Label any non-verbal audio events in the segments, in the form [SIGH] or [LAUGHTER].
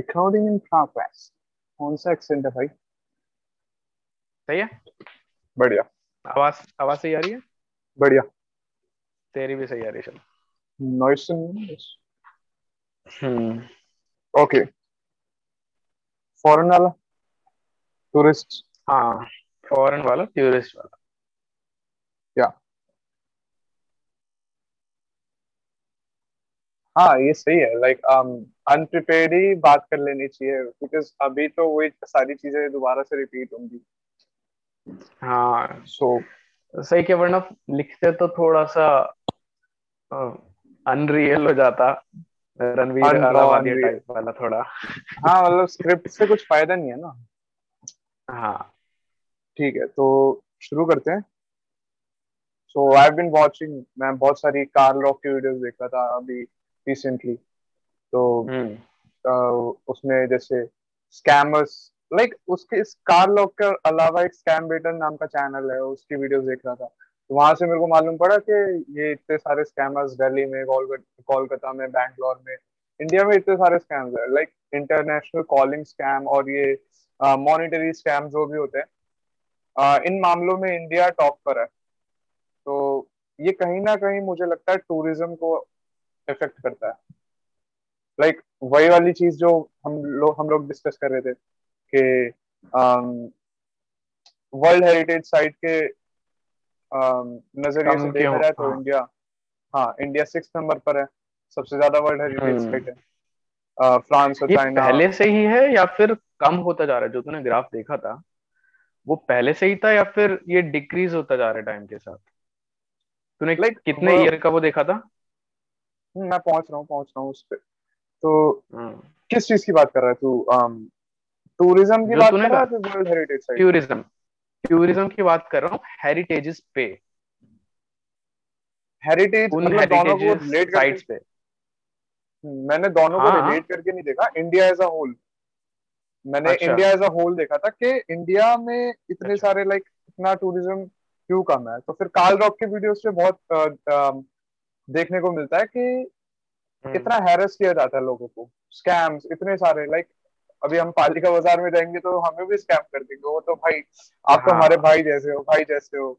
Recording in progress कौन सा accent है भाई सही है? बढ़िया। आवाज़ आवाज़ सही आ रही है? बढ़िया। तेरी भी सही आ रही है चल। नॉइस हम्म। ओके फॉरेन वाला? टूरिस्ट हाँ फॉरेन वाला टूरिस्ट वाला या हाँ ये सही है। लाइक अनप्रिपेयर्ड ही बात कर लेनी चाहिए बिकॉज़ अभी तो वही सारी चीज़ें दोबारा से रिपीट होंगी। हाँ। सो सही के वरना लिखते तो थोड़ा सा अनरियल हो जाता। रणवीर Unreal. टाइप वाला थोड़ा। हाँ मतलब स्क्रिप्ट से कुछ फ़ायदा नहीं है ना। हाँ। ठीक है तो शुरू करते हैं। So I have been watching मैं बहुत सारी कार लॉक की वीडियोस देख रहा था अभी रिसेंटली तो हम्म। उसमें जैसे स्कैमर्स लाइक उसके इस कार लॉक के अलावा एक स्कैम बेटर नाम का चैनल है उसकी वीडियोस देख रहा था। तो वहाँ से मेरे को मालूम पड़ा कि ये इतने सारे स्कैमर्स दिल्ली में कोलकाता में बैंगलोर में इंडिया में इतने सारे स्कैम्स है। लाइक इंटरनेशनल कॉलिंग स्कैम और ये मॉनिटरी स्कैम जो भी होते हैं इन मामलों में इंडिया टॉप पर है। तो ये कहीं ना कहीं मुझे लगता है टूरिज़्म को इफ़ेक्ट करता है लाइक like, वही वाली चीज़ जो हम लोग हम लोग डिस्कस कर रहे थे कि वर्ल्ड हेरिटेज साइट के um, नज़रिए से? देखा तो हाँ। इंडिया हाँ इंडिया सिक्स नंबर पर है सबसे ज़्यादा वर्ल्ड हेरिटेज। साइट है फ्रांस और ये चाइना पहले से ही है या फिर कम होता जा रहा है जो तूने ग्राफ देखा था वो पहले से ही था या फिर ये डिक्रीज होता जा रहा है टाइम के साथ तूने Like, कितने ईयर का वो देखा था मैं पहुँच रहा हूँ पहुँच रहा हूँ उस पे। तो हम्म, किस चीज़ की बात कर रहा है तू? टूरिज़्म की बात कर रहा है world heritage site tourism tourism की बात कर रहा हूँ हेरिटेजेस पे। हेरिटेज उन मतलब दोनों को रिलेट साइट्स पे। मैंने दोनों को हाँ, रिलेट करके नहीं देखा। इंडिया एज अ होल मैंने अच्छा। इंडिया एज अ होल देखा था कि इंडिया में इतने अच्छा। सारे लाइक इतना टूरिज़्म क्यों कम है? तो फिर काल रॉक के वीडियोस से बहुत अ, अ, देखने को मिलता है कि हम्म, कितना हैरस किया जाता है लोगों को। स्कैम्स इतने सारे लाइक अभी हम पालिका बाज़ार में जाएँगे तो हमें भी स्कैम कर देंगे। वो तो भाई आप तो हाँ। हमारे भाई जैसे हो भाई जैसे हो।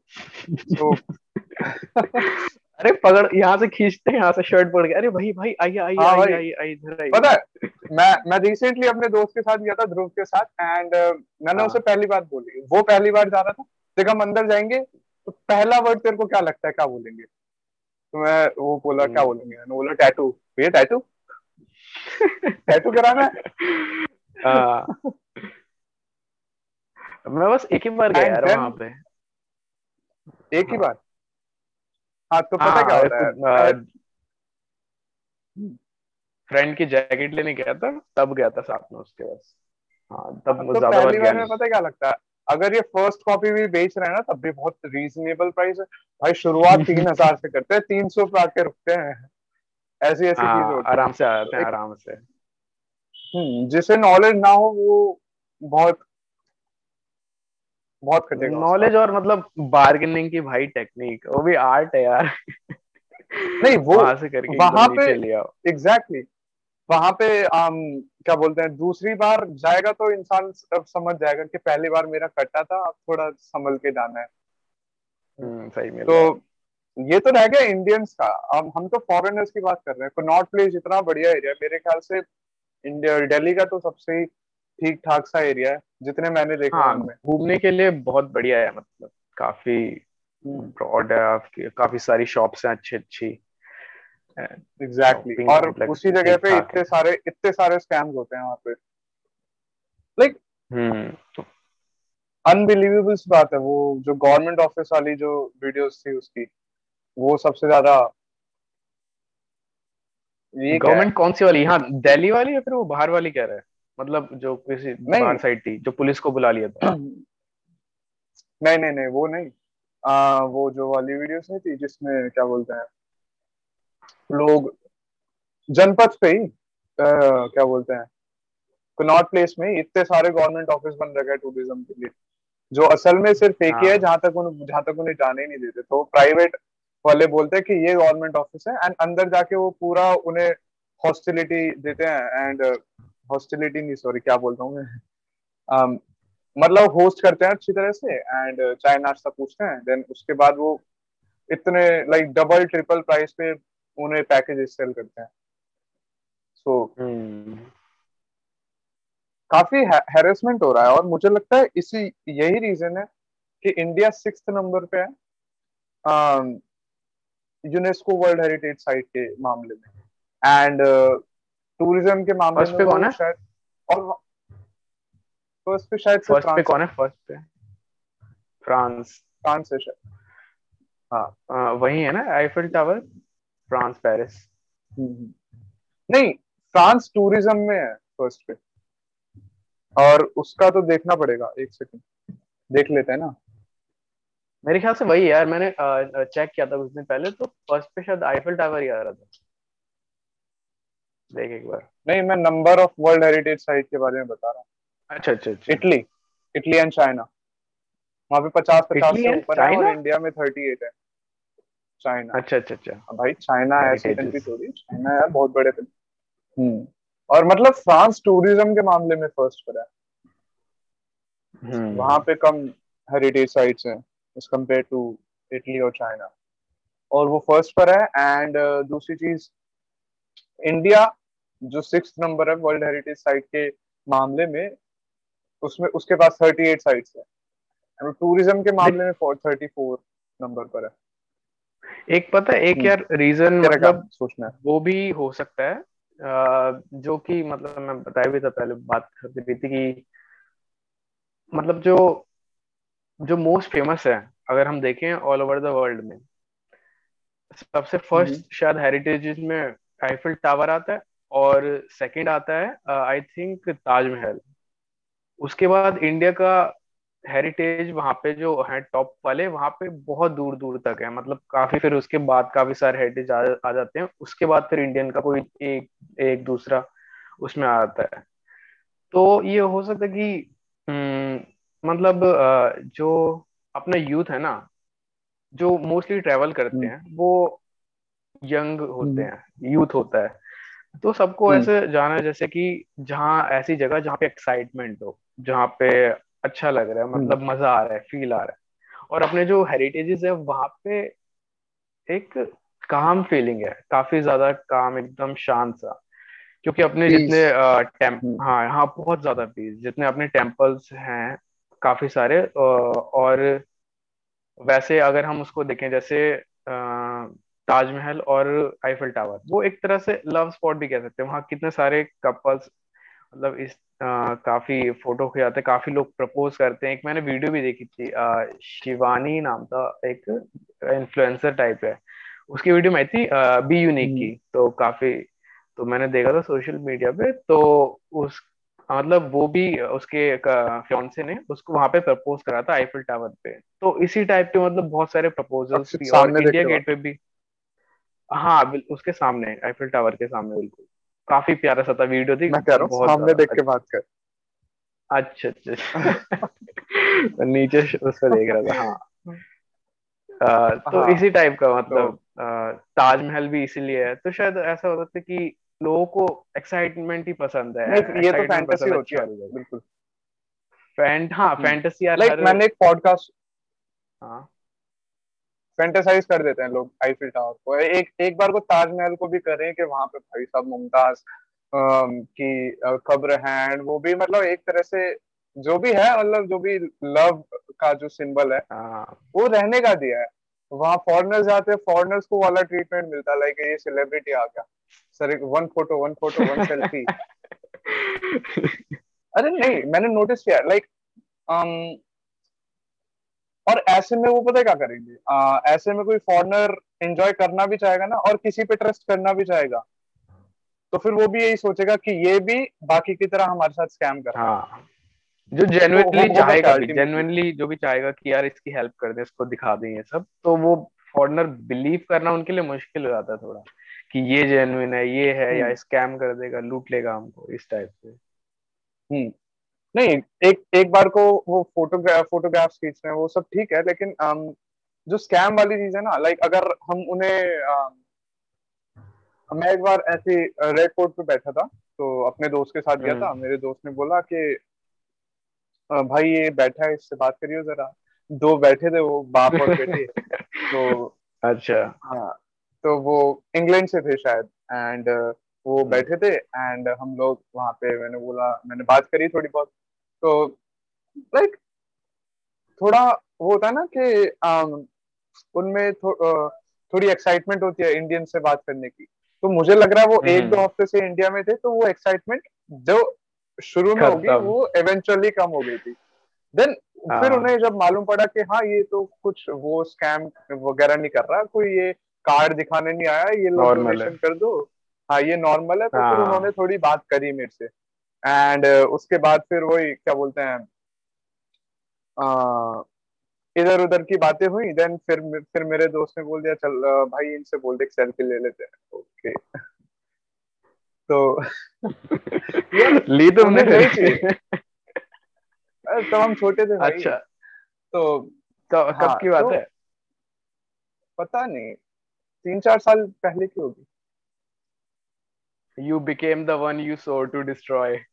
तो [LAUGHS] अरे पकड़ यहाँ से खींचते हैं यहाँ से शर्ट पड़ गया अरे भाई भाई आइए आइए हाँ, आइए। आइए आइए इधर आइए। पता है मैं मैं रिसेंटली अपने दोस्त के साथ गया था ध्रुव के साथ एंड मैंने हाँ। उसे पहली बार बोली। वो पहली बार जा रहा था देख हम अंदर जाएँगे तो पहला वर्ड तेरे को क्या लगता है क्या बोलेंगे? तो मैं वो बोला क्या हम्म। बोलेंगे? मैंने बोला टैटू भैया टैटू टैटू [LAUGHS] कराना [LAUGHS] हाँ। मैं बस एक ही बार गया यार वहाँ पे। एक ही बार? हाँ तो पता क्या होता है? फ्रेंड की जैकेट लेने गया था तब गया था साथ में उसके बस हाँ तब तो ज़्यादा पहली बार में नहीं। पता क्या लगता है? अगर ये फ़र्स्ट कॉपी भी बेच रहे हैं ना तब भी बहुत रीजनेबल प्राइस है। भाई शुरुआत [LAUGHS] तीन हज़ार से करते हैं तीन सौ पे आके रुकते हैं। ऐसी ऐसी चीज़ें हाँ होती हैं। आराम से आते हैं आराम से। हम्म, जिसे नॉलेज ना हो वो बहुत बहुत खटेगा नॉलेज और मतलब बार्गेनिंग की भाई टेक्निक वो भी आर्ट है यार। नहीं वो वहाँ से करके वहाँ पे- एग्जैक्टली वहाँ पे um, क्या बोलते हैं दूसरी बार जाएगा तो इंसान अब समझ जाएगा कि पहली बार मेरा कटा था अब थोड़ा संभल के जाना है। हम्म, सही में तो ये तो रह गया इंडियंस का। अब हम तो फॉरेनर्स की बात कर रहे हैं। कनॉट प्लेस इतना बढ़िया एरिया मेरे ख्याल से इंडिया दिल्ली का तो सबसे ठीक ठाक सा एरिया है जितने मैंने देखा हाँ घूमने के लिए बहुत बढ़िया है मतलब काफ़ी ब्रॉड है आपकी काफ़ी सारी शॉप्स हैं अच्छी अच्छी एग्जैक्टली और उसी जगह पे इतने सारे इतने सारे स्कैम्स होते हैं वहाँ पे। लाइक हम्म तो अनबिलीवेबल सी बात है वो जो गवर्नमेंट ऑफ़िस वाली जो वीडियोस थी उसकी वो सबसे ज़्यादा? गवर्नमेंट कौन सी वाली? हाँ दिल्ली वाली या फिर वो बाहर वाली कह रहा है? मतलब जो किसी बाहर साइड थी जो पुलिस को बुला लिया था। [CLEARS THROAT] नहीं नहीं नहीं वो नहीं। आ, वो जो वाली वीडियोस नहीं थी जिसमें क्या बोलते हैं? लोग जनपद पे ही क्या बोलते हैं कनॉट प्लेस में इतने सारे गवर्नमेंट ऑफ़िस बन रखे हैं टूरिज़्म के लिए जो असल में सिर्फ़ एक ही है हाँ। जहाँ तक उन जहाँ तक उन्हें जाने नहीं देते तो प्राइवेट वाले बोलते हैं कि ये गवर्नमेंट ऑफ़िस है एंड अंदर जाके वो पूरा उन्हें हॉस्टिलिटी देते हैं एंड हॉस्टिलिटी नहीं सॉरी क्या बोलता हूँ मैं um, मतलब होस्ट करते हैं अच्छी तरह से एंड चाय नाश्ता पूछते हैं देन उसके बाद वो इतने लाइक डबल ट्रिपल प्राइस पे उन्हें पैकेजेस सेल करते हैं। सो so, हम्म काफ़ी हैरेसमेंट हो रहा है और मुझे लगता है इसी यही रीजन है कि इंडिया सिक्स नंबर पे है यूनेस्को वर्ल्ड हेरिटेज साइट के मामले में। एंड टूरिज़्म uh, के मामले में कौन है? शायद और फ़र्स्ट पे शायद फ़र्स्ट पे कौन है? फ़र्स्ट पे। फ्रांस फ्रांस है शायद। हाँ। वही है ना आईफिल टावर फ्रांस पेरिस। नहीं फ्रांस टूरिज़्म में है फ़र्स्ट पे। और उसका तो देखना पड़ेगा एक सेकंड देख लेते हैं ना। मेरे ख्याल से वही यार मैंने चेक किया था कुछ दिन पहले तो फ़र्स्ट पे शायद आईफिल टावर ही आ रहा था। देख एक बार। नहीं मैं number of world heritage site के बारे में बता रहा हूँ। अच्छा अच्छा अच्छा। इटली इटली एंड चाइना वहाँ पे पचास पचास से ऊपर है और इंडिया में थर्टी एट है। चाइना। अच्छा अच्छा अच्छा। भाई चाइना ऐसी कंट्री थोड़ी चाइना यार बहुत बड़े थे हम्म। और मतलब फ्रांस टूरिज़्म के मामले में फ़र्स्ट पर है। हम्म। वहाँ पे कम हेरिटेज साइट्स हैं एज कंपेयर टू इटली और चाइना और वो फ़र्स्ट पर है एंड uh, दूसरी चीज़ इंडिया जो सिक्स नंबर है वर्ल्ड हेरिटेज साइट के मामले में उसमें उसके पास थर्टी एट साइट्स है टूरिज़्म के मामले में थर्टी फोर नंबर पर है। एक पता है एक हम्म। यार रीजन मतलब सोचना है वो भी हो सकता है जो कि मतलब मैं बताया भी था पहले बात कर रही थी कि मतलब जो जो मोस्ट फ़ेमस है अगर हम देखें ऑल ओवर द वर्ल्ड में सबसे फ़र्स्ट हम्म। शायद हेरिटेज में आईफिल टावर आता है और सेकंड आता है आई थिंक ताजमहल उसके बाद इंडिया का हेरिटेज वहाँ पे जो है टॉप वाले वहाँ पे बहुत दूर दूर तक है मतलब काफ़ी फिर उसके बाद काफ़ी सारे हेरिटेज आ, आ जाते हैं उसके बाद फिर इंडियन का कोई एक एक दूसरा उसमें आ जाता है तो ये हो सकता है कि हम्म, मतलब जो अपना यूथ है ना जो मोस्टली ट्रेवल करते हम्म। हैं वो यंग होते हम्म। हैं यूथ होता है तो सबको ऐसे जाना है जैसे कि जहाँ ऐसी जगह जहाँ पे एक्साइटमेंट हो जहाँ पे अच्छा लग रहा है हम्म। मतलब मज़ा आ रहा है फील आ रहा है और अपने जो हेरिटेजेस है वहाँ पे एक काम फीलिंग है काफ़ी ज़्यादा काम एकदम शांत सा क्योंकि अपने Peace. जितने टेम्प हम्म। हाँ यहाँ बहुत ज़्यादा पीस जितने अपने टेम्पल्स हैं काफ़ी सारे और वैसे अगर हम उसको देखें जैसे ताजमहल और आईफल टावर वो एक तरह से लव स्पॉट भी कह सकते हैं वहाँ कितने सारे कपल्स मतलब इस आ, काफ़ी फ़ोटो खिंचाते काफ़ी लोग प्रपोज करते हैं। एक मैंने वीडियो भी देखी थी आ, शिवानी नाम था एक इन्फ्लुएंसर टाइप है। उसकी वीडियो में थी आ, बी यूनिक की हम्म। तो काफ़ी तो मैंने देखा था सोशल मीडिया पे तो उस मतलब वो भी उसके फ्योन्से ने उसको वहाँ पे प्रपोज करा था आईफिल टावर पे। तो इसी टाइप के मतलब बहुत सारे प्रपोजल्स भी और इंडिया गेट पे भी। हाँ उसके सामने आईफिल टावर के सामने। बिल्कुल। काफ़ी प्यारा सा था वीडियो थी। मैं कह रहा हूँ सामने देख के बात कर। अच्छा अच्छा। [LAUGHS] नीचे उस पर देख रहा था हाँ। आ, तो हाँ, इसी टाइप का मतलब तो, ताजमहल भी इसीलिए है। तो शायद ऐसा होता था कि लोगों को एक्साइटमेंट ही पसंद है ये तो फैंटेसी होती है बिल्कुल। फैंट हाँ फैंटेसी यार लाइक मैंने एक पॉडकास्ट हाँ। फैंटेसाइज कर देते हैं लोग आईफिल टावर को। एक एक बार को ताजमहल को भी करें कि वहाँ पे भाई साहब मुमताज़ की खबर है वो भी मतलब एक तरह से जो भी है मतलब जो भी लव का जो सिंबल है हाँ। वो रहने का दिया है। वहाँ फॉरनर्स जाते हैं फॉरनर्स को वाला ट्रीटमेंट मिलता है लाइक ये सेलिब्रिटी आ गया। Sir one photo one photo one selfie अरे नहीं मैंने नोटिस किया लाइक और ऐसे में वो पता क्या करेंगे? आ, ऐसे में कोई फॉरनर एंजॉय करना भी चाहेगा ना और किसी पे ट्रस्ट करना भी चाहेगा तो फिर वो भी यही सोचेगा कि ये भी बाकी की तरह हमारे साथ स्कैम कर हाँ। जो जेनुइनली तो चाहेगा जेनुइनली जो भी चाहेगा कि यार इसकी हेल्प कर दे इसको दिखा दें ये सब तो वो फॉरनर बिलीव करना उनके लिए मुश्किल हो जाता है थोड़ा कि ये जेनुइन है ये है या स्कैम हम्म। कर देगा लूट लेगा हमको इस टाइप से। हम्म। नहीं एक एक बार को वो फोटोग्राफ फोटोग्राफ्स खींच रहे हैं वो सब ठीक है लेकिन um, जो स्कैम वाली चीज़ है ना लाइक अगर हम उन्हें मैं एक बार ऐसे रेड कोर्ट पे बैठा था तो अपने दोस्त के साथ गया था हम्म। मेरे दोस्त ने बोला कि भाई ये बैठा है इससे बात करियो जरा। दो बैठे थे वो बाप और बेटे। [LAUGHS] तो अच्छा। हाँ तो वो इंग्लैंड से थे शायद एंड वो हम्म। बैठे थे एंड हम लोग वहाँ पे मैंने बोला मैंने बात करी थोड़ी बहुत तो लाइक थोड़ा वो होता है ना कि उनमें थो, थोड़ी एक्साइटमेंट होती है इंडियन से बात करने की। तो मुझे लग रहा है वो एक दो हम्म हफ़्ते से इंडिया में थे तो वो एक्साइटमेंट जो शुरू में होगी वो इवेंचुअली कम हो गई थी। देन फिर हाँ। उन्हें जब मालूम पड़ा कि हाँ ये तो कुछ वो स्कैम वगैरह नहीं कर रहा कोई ये कार्ड दिखाने नहीं आया ये लोग कर दो। हाँ ये नॉर्मल है तो फिर उन्होंने हाँ थोड़ी बात करी मेरे से। एंड उसके बाद फिर वही क्या बोलते हैं इधर उधर की बातें हुई देन फिर फिर मेरे दोस्त ने बोल दिया चल भाई इनसे बोल दे सेल्फी ले लेते हैं. ओके [LAUGHS] तो [LAUGHS] ली चाहिए अरे, तब हम छोटे थे भाई। अच्छा। तो तो हाँ कब की बात तो है? पता नहीं तीन चार साल पहले की होगी। You became the one you swore to destroy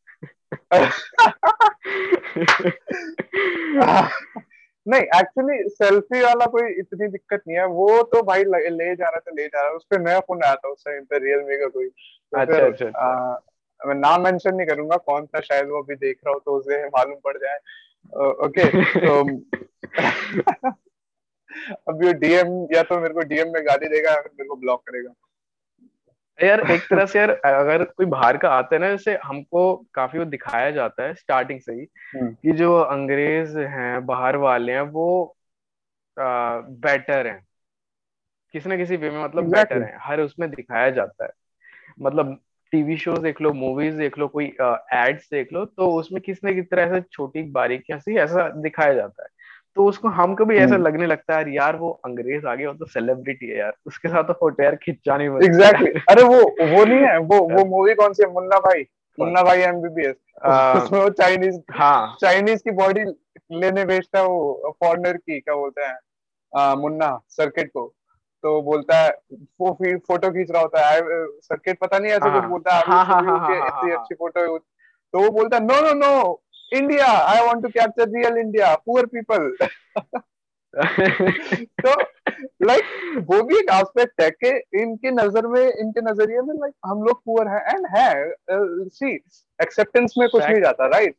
नहीं एक्चुअली सेल्फी वाला कोई इतनी दिक्कत नहीं है। वो तो भाई ले, जा रहा था ले जा रहा था। उस पर नया फ़ोन आया था उस टाइम पे रियलमी का कोई। तो अच्छा अच्छा अच्छा। मैं नाम मेंशन नहीं करूँगा कौन था शायद वो अभी देख रहा हो तो उसे मालूम पड़ जाए। ओके तो अब ये डीएम या तो मेरे को डीएम में गाली देगा या फिर मेरे को ब्लॉक करेगा। यार एक तरह से यार अगर कोई बाहर का आता है ना जैसे हमको काफ़ी वो दिखाया जाता है स्टार्टिंग से ही हम्म। कि जो अंग्रेज़ हैं बाहर वाले हैं वो बेटर हैं। किसी ना किसी वे में मतलब बेटर हैं। हर उसमें दिखाया जाता है। मतलब टीवी शोज़ देख लो मूवीज़ देख लो कोई एड्स देख लो तो उसमें किसी न किसी तरह से छोटी बारीकियाँ सी ऐसा दिखाया जाता है। तो उसको हमको भी ऐसा हम्म। लगने लगता है यार यार वो अंग्रेज़ आ गया तो सेलिब्रिटी है यार। उसके साथ तो फ़ोटो यार खिंचानी बनती है। एग्जैक्टली यार अरे वो वो नहीं है वो वो [LAUGHS] मूवी कौन सी है? मुन्ना भाई। मुन्ना भाई एमबीबीएस उसमें वो चाइनीज़ हाँ। चाइनीज़ की बॉडी लेने भेजता है वो फॉरनर की क्या बोलते हैं? मुन्ना सर्किट को। तो बोलता है वो फिर फ़ोटो खींच रहा होता है। सर्किट पता नहीं ऐसे कुछ हाँ। बोलता है। हाँ हाँ हाँ इतनी अच्छी फ़ोटो तो वो बोलता है no no no India I want to capture real India poor people तो लाइक वो भी एक एस्पेक्ट है कि इनके नज़र में इनके नज़रिए में लाइक हम लोग पुअर हैं एंड है सी एक्सेप्टेंस में कुछ नहीं जाता राइट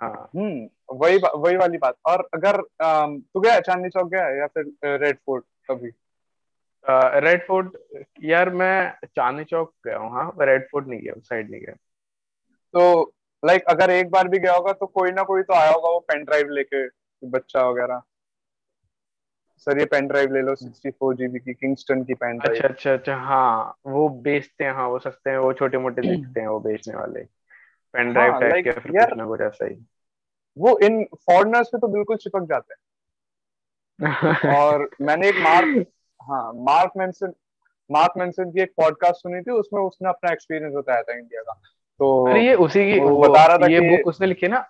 हाँ। हम्म वही वही वाली बात। और अगर तू गया चांदनी चौक गया या फिर रेड फोर्ट कभी? रेड फोर्ट यार मैं चांदनी चौक गया हूँ हाँ रेड फोर्ट नहीं गया उस साइड नहीं गया। तो लाइक like, अगर एक बार भी गया होगा तो कोई ना कोई तो आया होगा वो पेन ड्राइव लेके बच्चा वगैरह। सर ये पेन ड्राइव ले लो सिक्सटी फोर जीबी की किंगस्टन की पेन ड्राइव अच्छा अच्छा अच्छा हाँ वो बेचते हैं हाँ वो सस्ते हैं वो छोटे मोटे दिखते हैं वो बेचने वाले। पेन ड्राइव हाँ टाइप के फिर यार कुछ ना कुछ ऐसा ही। वो इन फॉरनर्स पे तो बिल्कुल चिपक जाते हैं। [LAUGHS] और मैंने एक मार्क हाँ मार्क मेंसन मार्क मेंसन की एक पॉडकास्ट सुनी थी उसमें उसने अपना एक्सपीरियंस बताया था इंडिया का। तो अरे ये उसी की वो वो बता रहा था ये बुक उसने लिखी ना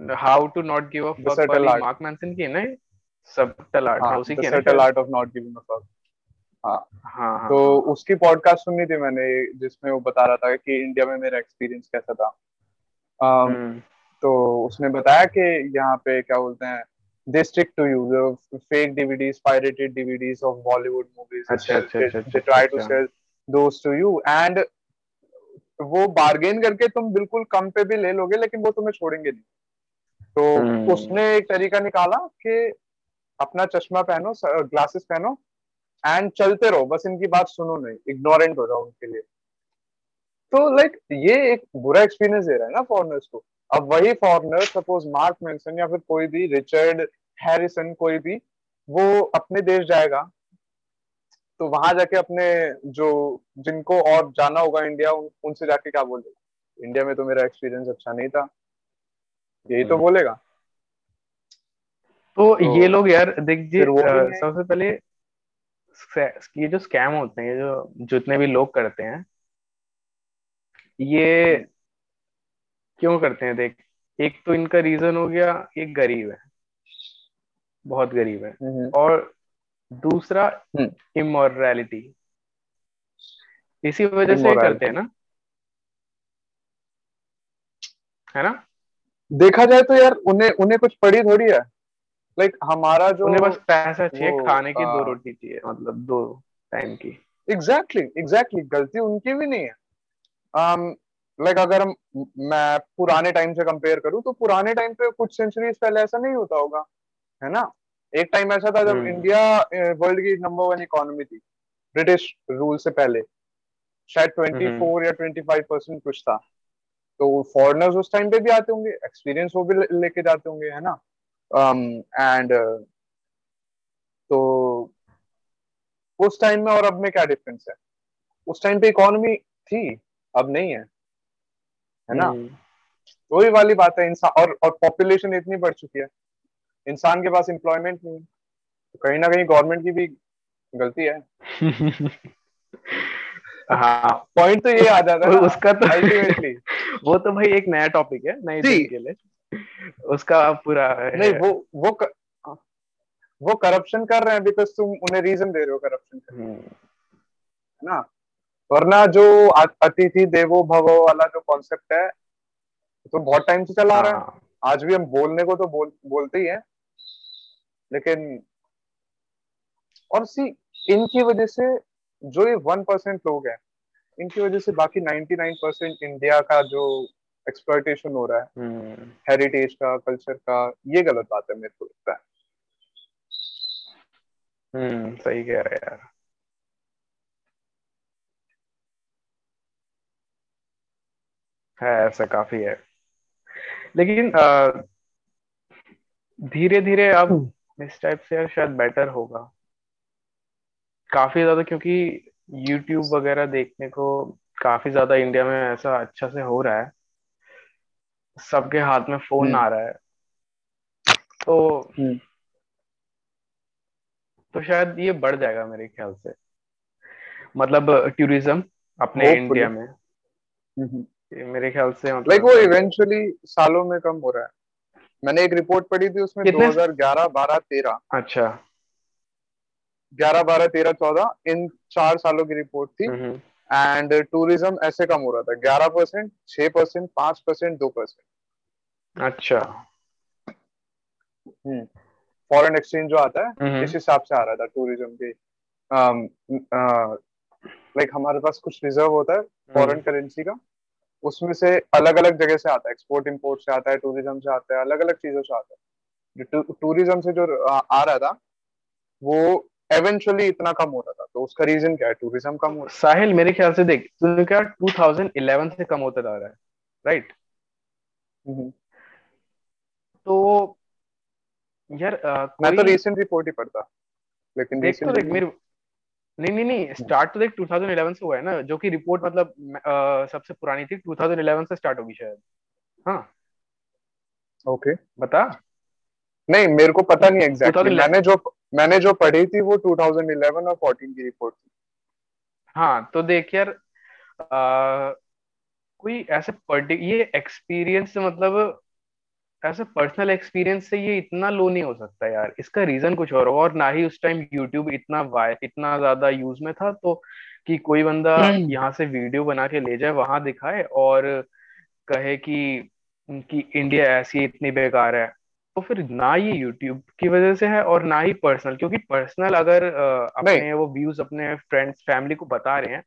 how to not give a fuck वाली मार्क मैंसन की ना सबटल आर्ट हाँ उसी की शायद। Art of not giving a fuck हाँ। तो उसकी पॉडकास्ट सुनी थी मैंने जिसमें वो बता रहा था कि इंडिया में मेरा एक्सपीरियंस कैसा था। हम्म। तो उसने बताया कि यहाँ पे क्या बोलते हैं they stick to you the fake DVDs pirated DVDs of Bollywood movies अच्छा अच्छा they, अच्छा they try to अच्छा। sell those to you and वो बार्गेन करके तुम बिल्कुल कम पे भी ले लोगे लेकिन वो तुम्हें छोड़ेंगे नहीं। तो हम्म। उसने एक तरीका निकाला कि अपना चश्मा पहनो ग्लासेस पहनो एंड चलते रहो बस इनकी बात सुनो नहीं इग्नोरेंट हो जाओ उनके लिए। तो लाइक ये एक बुरा एक्सपीरियंस दे रहा है ना फॉरनर्स को। अब वही फॉरनर सपोज़ मार्क मेंसन या फिर कोई भी रिचर्ड हैरिसन कोई भी वो अपने देश जाएगा तो वहाँ जाके अपने जो जिनको और जाना होगा इंडिया उन, उनसे जाके क्या बोलेगा? इंडिया में तो मेरा एक्सपीरियंस अच्छा नहीं था। यही तो हम्म। बोलेगा। तो तो ये लोग यार देख जी फिर वो भी नहीं सबसे पहले ये जो स्कैम होते हैं ये जो जितने भी लोग करते हैं ये क्यों करते हैं? देख एक तो इनका रीजन हो गया ये गरीब है। बहुत गरीब है। हम्म, और दूसरा हम्म, इमोरलिटी इसी वजह से करते हैं ना है ना? देखा जाए तो यार उन्हें उन्हें कुछ पड़ी थोड़ी है। लाइक like, हमारा जो उन्हें बस पैसा चाहिए खाने की दो रोटी चाहिए मतलब दो टाइम की। एग्जैक्टली exactly, एग्जैक्टली exactly, गलती उनकी भी नहीं है। Um, लाइक like अगर मैं पुराने टाइम से कंपेयर करूँ तो पुराने टाइम पे कुछ सेंचुरीज पहले ऐसा नहीं होता होगा है ना? एक टाइम ऐसा था जब इंडिया वर्ल्ड की नंबर वन इकोनॉमी थी ब्रिटिश रूल से पहले। शायद ट्वेंटी फोर या ट्वेंटी फाइव परसेंट कुछ था। तो फॉरेनर्स उस टाइम पे भी आते होंगे एक्सपीरियंस वो भी लेके जाते होंगे है ना? एंड um, uh, तो उस टाइम में और अब में क्या डिफरेंस है? उस टाइम पे इकोनॉमी थी अब नहीं है। है ना? हम्म। वही वाली बात है इंसान और और पॉपुलेशन इतनी बढ़ चुकी है। इंसान के पास एम्प्लॉयमेंट नहीं है। तो कहीं ना कहीं गवर्नमेंट की भी गलती है। [LAUGHS] हाँ। पॉइंट तो ये आ जाता है उसका तो अल्टीमेटली [LAUGHS] वो तो भाई एक नया टॉपिक है नई के लिए। उसका पूरा नहीं वो वो क, वो करप्शन कर रहे हैं बिकॉज़ तुम उन्हें रीजन दे रहे हो करप्शन का हम्म। है ना? वरना जो अतिथि देवो भव वाला जो कॉन्सेप्ट है तो बहुत टाइम से चला रहा है। हाँ। आज भी हम बोलने को तो बोल बोलते ही हैं। लेकिन और सी इनकी वजह से जो ये वन परसेंट लोग हैं इनकी वजह से बाकी नाइनटी नाइन परसेंट इंडिया का जो एक्सप्लॉयटेशन हो रहा है हेरिटेज हम्म। का कल्चर का ये गलत बात है मेरे को लगता है हम्म सही कह रहे यार है ऐसा काफ़ी है लेकिन धीरे धीरे अब हम्म। इस टाइप से शायद बेटर होगा। काफ़ी ज़्यादा क्योंकि YouTube वगैरह देखने को काफ़ी ज़्यादा इंडिया में ऐसा अच्छा से हो रहा है। सबके हाथ में फ़ोन आ रहा है। तो हम्म। तो शायद ये बढ़ जाएगा मेरे ख्याल से। मतलब टूरिज़्म अपने इंडिया में। मेरे ख्याल से मतलब लाइक वो इवेंचुअली सालों में कम हो रहा है। मैंने एक रिपोर्ट पढ़ी थी उसमें 2011 12 13 अच्छा। 11 12 13 14 इन चार सालों की रिपोर्ट थी। एंड टूरिज़्म ऐसे कम हो रहा था 11 परसेंट छह परसेंट पाँच परसेंट दो परसेंट। अच्छा। हम्म। फॉरेन एक्सचेंज जो आता है इस हिसाब से आ रहा था टूरिज़्म के। लाइक हमारे पास कुछ रिज़र्व होता है फॉरेन हम्म। करेंसी का। उसमें से अलग अलग जगह से आता है। एक्सपोर्ट इंपोर्ट से आता है टूरिज़्म से आता है अलग अलग चीज़ों से आता है। टूरिज़्म से जो आ रहा था वो एवेंचुअली इतना कम हो रहा था। तो उसका रीजन क्या है? टूरिज़्म कम हो रहा साहिल मेरे ख्याल से देख तूने क्या 2011 से कम होता जा रहा है राइट हम्म। तो यार मैं तो रिसेंट रिपोर्ट ही पढ़ता लेकिन देख तो देख मेरे नहीं नहीं नहीं स्टार्ट तो देख 2011 से हुआ है ना जो कि रिपोर्ट मतलब आ, सबसे पुरानी थी 2011 से स्टार्ट होगी शायद। हाँ। ओके बता। नहीं मेरे को पता नहीं एग्जैक्टली मैंने जो मैंने जो पढ़ी थी वो 2011 और 14 की रिपोर्ट थी। हाँ तो देख यार आ, कोई ऐसे पर्टिक ये एक्सपीरियंस मतलब ऐसा पर्सनल एक्सपीरियंस से ये इतना लो नहीं हो सकता यार। इसका रीजन कुछ और और ना ही उस टाइम यूट्यूब इतना इतना ज़्यादा यूज़ में था तो कि कोई बंदा हम्म। यहाँ से वीडियो बना के ले जाए वहाँ दिखाए और कहे कि कि इंडिया ऐसी इतनी बेकार है। तो फिर ना ये यूट्यूब की वजह से है और ना ही पर्सनल क्योंकि पर्सनल अगर अपने वो व्यूज़ अपने फ्रेंड्स फैमिली को बता रहे हैं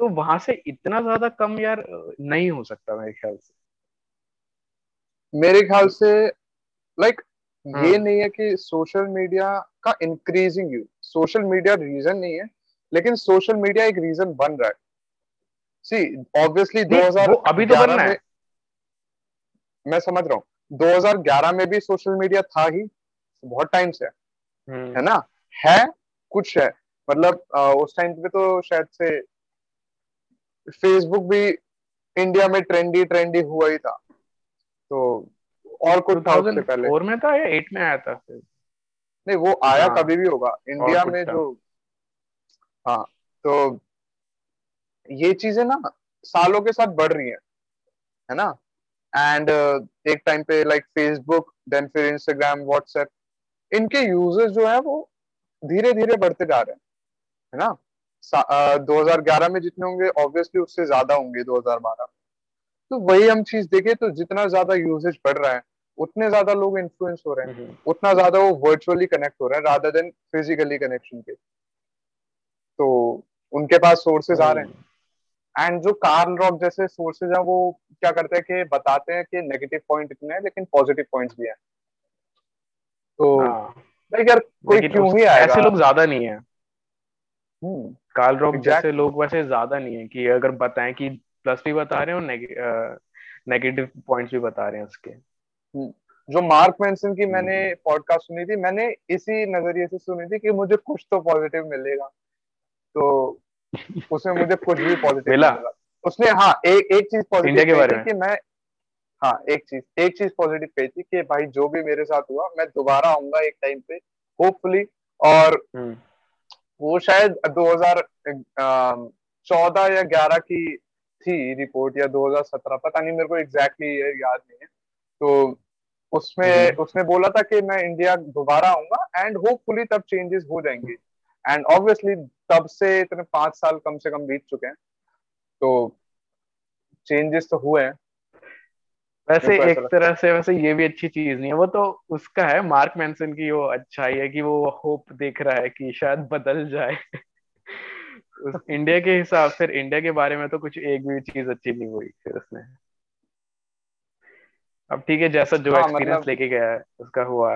तो वहाँ से इतना ज़्यादा कम यार नहीं हो सकता मेरे ख्याल से। मेरे ख्याल से लाइक like, ये हाँ। नहीं है कि सोशल मीडिया का increasing use social media reason नहीं है लेकिन सोशल मीडिया एक रीजन बन रहा है। सी ऑब्वियसली 2000 अभी तो बनना है। मैं समझ रहा हूँ 2011 में भी सोशल मीडिया था ही बहुत टाइम से हम्म। है ना? है कुछ है मतलब उस टाइम पे तो शायद से फेसबुक भी इंडिया में ट्रेंडी ट्रेंडी हुआ ही था। तो और कुछ था उससे पहले। फोर में था या एट में आया था फिर? नहीं वो आया हाँ, कभी भी होगा। इंडिया में जो हाँ तो ये चीज़ें ना सालों के साथ बढ़ रही हैं है ना? एंड uh, एक टाइम पे लाइक फेसबुक देन फिर इंस्टाग्राम व्हाट्सएप इनके यूज़र्स जो है वो धीरे धीरे बढ़ते जा रहे हैं है ना? uh, 2011 में जितने होंगे ऑब्वियसली उससे ज़्यादा होंगे 2012 में। तो वही हम चीज़ देखें तो जितना ज़्यादा यूजेज बढ़ रहा है उतने ज़्यादा लोग इन्फ्लुएंस हो रहे हैं। हम्म, उतना ज़्यादा वो वर्चुअली कनेक्ट हो रहे हैं रादर देन फिजिकली कनेक्शन के। तो उनके पास सोर्सेज आ रहे हैं। हम्म, एंड जो कार्ल रॉक जैसे सोर्सेज हैं वो क्या करते हैं कि बताते हैं कि नेगेटिव पॉइंट इतने हैं लेकिन पॉजिटिव पॉइंट्स भी हैं। तो हाँ। लाइक यार कोई क्यों ही आएगा? ऐसे लोग ज़्यादा नहीं है। हम्म। कार्ल रॉक जैसे लोग वैसे ज़्यादा नहीं है कि अगर बताएँ कि प्लस भी बता रहे हैं और नेगेटिव पॉइंट्स भी बता रहे हैं उसके। जो मार्क मेंसन की मैंने हम्म, पॉडकास्ट सुनी थी मैंने इसी नज़रिए से सुनी थी कि मुझे कुछ तो पॉजिटिव मिलेगा। तो उसमें मुझे कुछ भी पॉजिटिव मिला? उसने हाँ एक एक चीज़ पॉजिटिव इंडिया के बारे में? कि मैं हाँ एक चीज़ एक चीज़ पॉजिटिव कही थी कि भाई जो भी मेरे साथ हुआ मैं दोबारा आऊँगा एक टाइम पे होपफुली और हम्म। वो शायद 2014 या 11 की थी रिपोर्ट या 2017 पता नहीं मेरे को एग्जैक्टली exactly याद नहीं है। तो उसमें हम्म। उसने बोला था कि मैं इंडिया दोबारा आऊँगा एंड होपफुली तब चेंजेस हो जाएँगे। एंड ऑब्वियसली तब से इतने पाँच साल कम से कम बीत चुके हैं। तो चेंजेस तो हुए हैं। वैसे एक तरह से वैसे ये भी अच्छी चीज़ नहीं है। वो तो उसका है मार्क मैंसन की वो अच्छाई है कि वो होप देख रहा है कि शायद बदल जाए। इंडिया के हिसाब से इंडिया के बारे में तो कुछ एक भी चीज़ अच्छी नहीं हुई फिर उसने। अब ठीक है जैसा जो हाँ एक्सपीरियंस मतलब लेके गया है उसका हुआ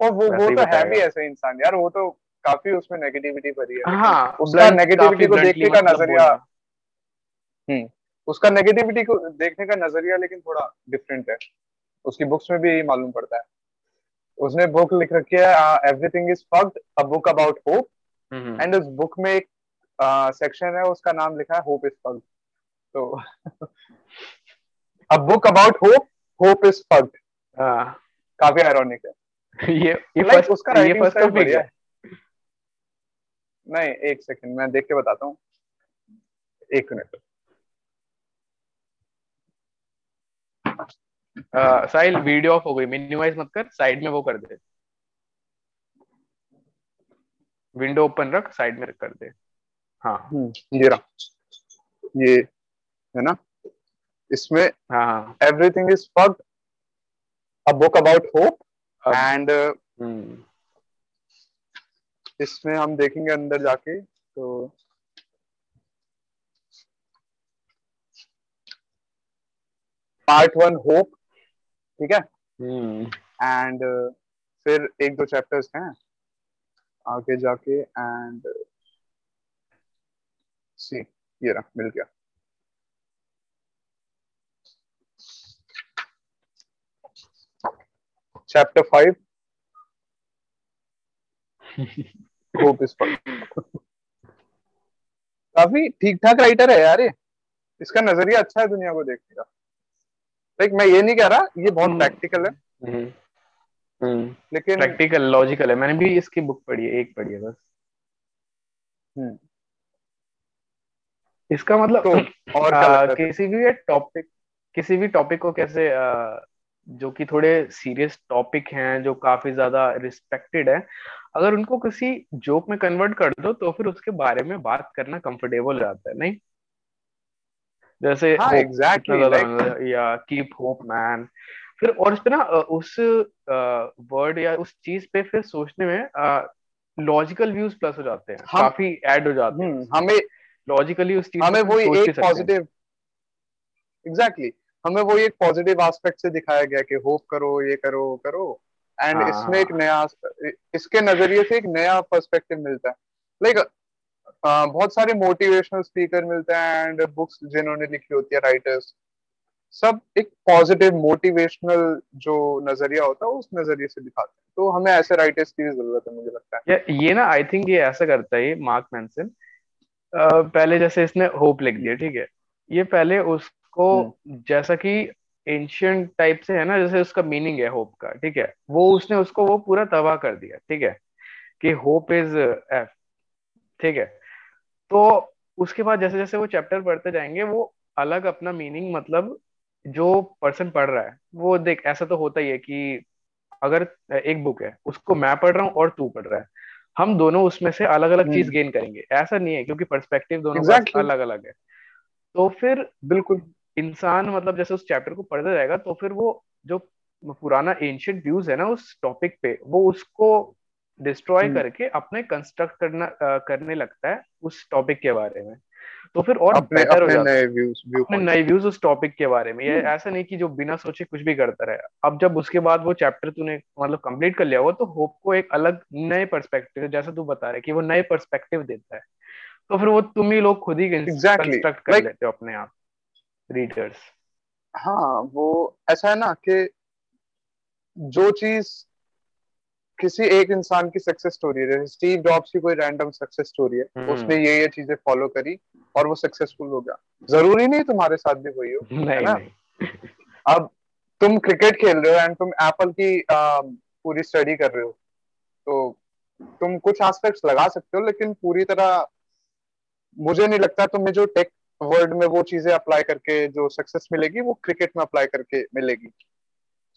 और वो वो तो है भी ऐसा इंसान यार वो तो काफ़ी उसमें नेगेटिविटी भरी है। हाँ उसका नेगेटिविटी को देखने का मतलब नज़रिया हम्म उसका नेगेटिविटी को देखने का नज़रिया लेकिन थोड़ा डिफरेंट है। उसकी बुक्स में भी यही मालूम पड़ता है। उसने बुक लिख रखी है everything is fucked a book about hope and उस बुक में एक सेक्शन है उसका नाम लिखा है होप इज़ फक्ड तो a book about hope hope is हाँ काफ़ी आयरॉनिक है। ये ये फ़र्स्ट उसका ये फ़र्स्ट टॉपिक है। नहीं एक सेकंड मैं देख के बताता हूँ। एक मिनट आ, साहिल वीडियो ऑफ़ हो गई। मिनिमाइज मत कर साइड में वो कर दे। विंडो ओपन रख साइड में रख कर दे। हाँ। हम्म ये रहा ये है ना? इसमें हाँ हाँ। Everything is fucked a book about hope and hmm. इसमें हम देखेंगे अंदर जाके तो पार्ट वन होप ठीक है? हम्म। एंड फिर एक दो चैप्टर्स हैं आगे जाके एंड सी ये रहा मिल गया चैप्टर फाइव होप इज़ काफ़ी ठीक ठाक राइटर है यार ये। इसका नज़रिया अच्छा है दुनिया को देखने का। लाइक मैं ये नहीं कह रहा ये बहुत प्रैक्टिकल है। हम्म। हम्म। लेकिन प्रैक्टिकल लॉजिकल है। मैंने भी इसकी बुक पढ़ी है एक पढ़ी है बस। हम्म, इसका मतलब तो और आ, किसी भी टॉपिक किसी भी टॉपिक को कैसे आ, जो कि थोड़े सीरियस टॉपिक हैं जो काफ़ी ज़्यादा रिस्पेक्टेड है अगर उनको किसी जोक में कन्वर्ट कर दो तो फिर उसके बारे में बात करना कंफर्टेबल हो जाता है नहीं? जैसे हाँ लाइक मतलब, या कीप होप मैन फिर और इस पे ना उस वर्ड या उस चीज़ पे फिर सोचने में लॉजिकल व्यूज़ प्लस हो जाते हैं हम काफ़ी ऐड हो जाते हैं। हम्म हमें लॉजिकली उस चीज़ हमें वही एक पॉजिटिव एग्जैक्टली exactly. हमें वही एक पॉजिटिव एस्पेक्ट से दिखाया गया कि होप करो ये करो वो करो। एंड हाँ। इसमें एक नया इसके नज़रिए से एक नया पर्सपेक्टिव मिलता है। लाइक like, बहुत सारे मोटिवेशनल स्पीकर मिलते हैं एंड बुक्स जिन्होंने लिखी होती है राइटर्स सब एक पॉजिटिव मोटिवेशनल जो नज़रिया होता है उस नज़रिए से दिखाते हैं। तो हमें ऐसे राइटर्स की भी ज़रूरत है मुझे लगता है। ये ये ना आई थिंक ये ऐसा करता है मार्क मैंसन पहले जैसे इसने होप लिख दिया ठीक है? ये पहले उसको हम्म। जैसा कि एंशियंट टाइप से है ना जैसे उसका मीनिंग है होप का ठीक है? वो उसने उसको वो पूरा तबाह कर दिया ठीक है? कि होप इज़ एफ़ ठीक है? तो उसके बाद जैसे जैसे वो चैप्टर पढ़ते जाएँगे वो अलग अपना मीनिंग मतलब जो पर्सन पढ़ रहा है वो देख ऐसा तो होता ही है कि अगर एक बुक है उसको मैं पढ़ रहा हूँ और तू पढ़ रहा है हम दोनों उसमें से अलग अलग चीज़ हम्म। गेन करेंगे। ऐसा नहीं है क्योंकि पर्सपेक्टिव दोनों का एग्जैक्टली अलग अलग है। तो फिर बिल्कुल। इंसान मतलब जैसे उस चैप्टर को पढ़ता जाएगा तो फिर वो जो पुराना एंशियंट व्यूज़ है ना उस टॉपिक पे वो उसको डिस्ट्रॉय हम्म, करके अपने कंस्ट्रक्ट करना करने लगता है उस टॉपिक के बारे में। तो फिर और अपने बेटर हो जाता नए है। अपने नए व्यूज़ उस टॉपिक के बारे में। ये हम्म। ऐसा नहीं कि जो बिना सोचे कुछ भी करता रहे। अब जब उसके बाद वो चैप्टर तूने मतलब कंप्लीट कर लिया होगा तो होप को एक अलग नए पर्सपेक्टिव जैसा तू बता रहा है कि वो नए पर्सपेक्टिव देता है। तो फिर वो तुम ही लोग खुद ही कंस्ट्रक्ट कर लेते हो अपने आप रीडर्स हाँ वो ऐसा है ना कि जो चीज़ किसी एक इंसान की सक्सेस स्टोरी है जैसे स्टीव जॉब्स की कोई रैंडम सक्सेस स्टोरी है हम्म। उसने ये ये चीज़ें फॉलो करी और वो सक्सेसफुल हो गया। ज़रूरी नहीं तुम्हारे साथ भी वही हो है नहीं ना? नहीं। अब तुम क्रिकेट खेल रहे हो एंड तुम एप्पल की आ, पूरी स्टडी कर रहे हो तो तुम कुछ एस्पेक्ट्स लगा सकते हो लेकिन पूरी तरह मुझे नहीं लगता तुम्हें जो टेक वर्ल्ड में वो चीज़ें अप्लाई करके जो सक्सेस मिलेगी वो क्रिकेट में अप्लाई करके मिलेगी।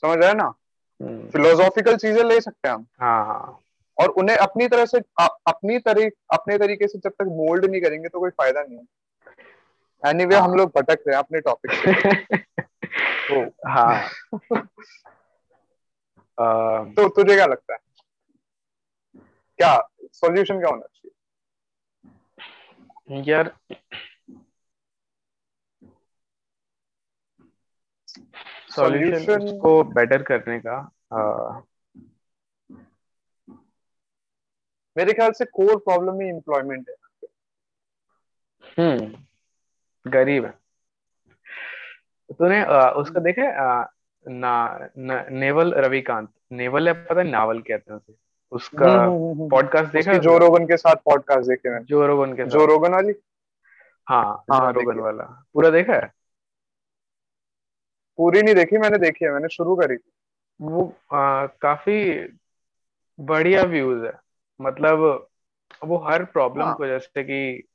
समझ रहे हैं ना? हम्म, फिलोसॉफिकल चीज़ें ले सकते हैं हम। हाँ हाँ। और उन्हें अपनी तरह से अ, अपनी तरीक अपने तरीके से जब तक मोल्ड नहीं करेंगे तो कोई फ़ायदा नहीं है। एनीवे हम हाँ। लोग भटक रहे हैं अपने टॉपिक से। [LAUGHS] तो हाँ। [LAUGHS] तो तुझे क्या लगता है? क्या सॉल्यूशन क्या होना चाहिए? यार सॉल्यूशन उसको बेटर करने का अ, मेरे ख्याल से कोर प्रॉब्लम ही एम्प्लॉयमेंट है। हम्म। गरीब है। तूने उसका देखा ना, ना नेवल रविकांत। नेवल है पता है नावल कहते हैं उसे। हम्म उसका हम्म, हम्म, हम्म। पॉडकास्ट देखा जो रोगन के साथ पॉडकास्ट देखे मैंने। जो रोगन के जो रोगन वाली? हाँ हाँ रोगन वाला। पूरा देखा है? पूरी नहीं देखी मैंने देखी है मैंने शुरू करी। वो अ, काफ़ी बढ़िया व्यूज़ है। मतलब वो हर प्रॉब्लम हाँ। को जैसे कि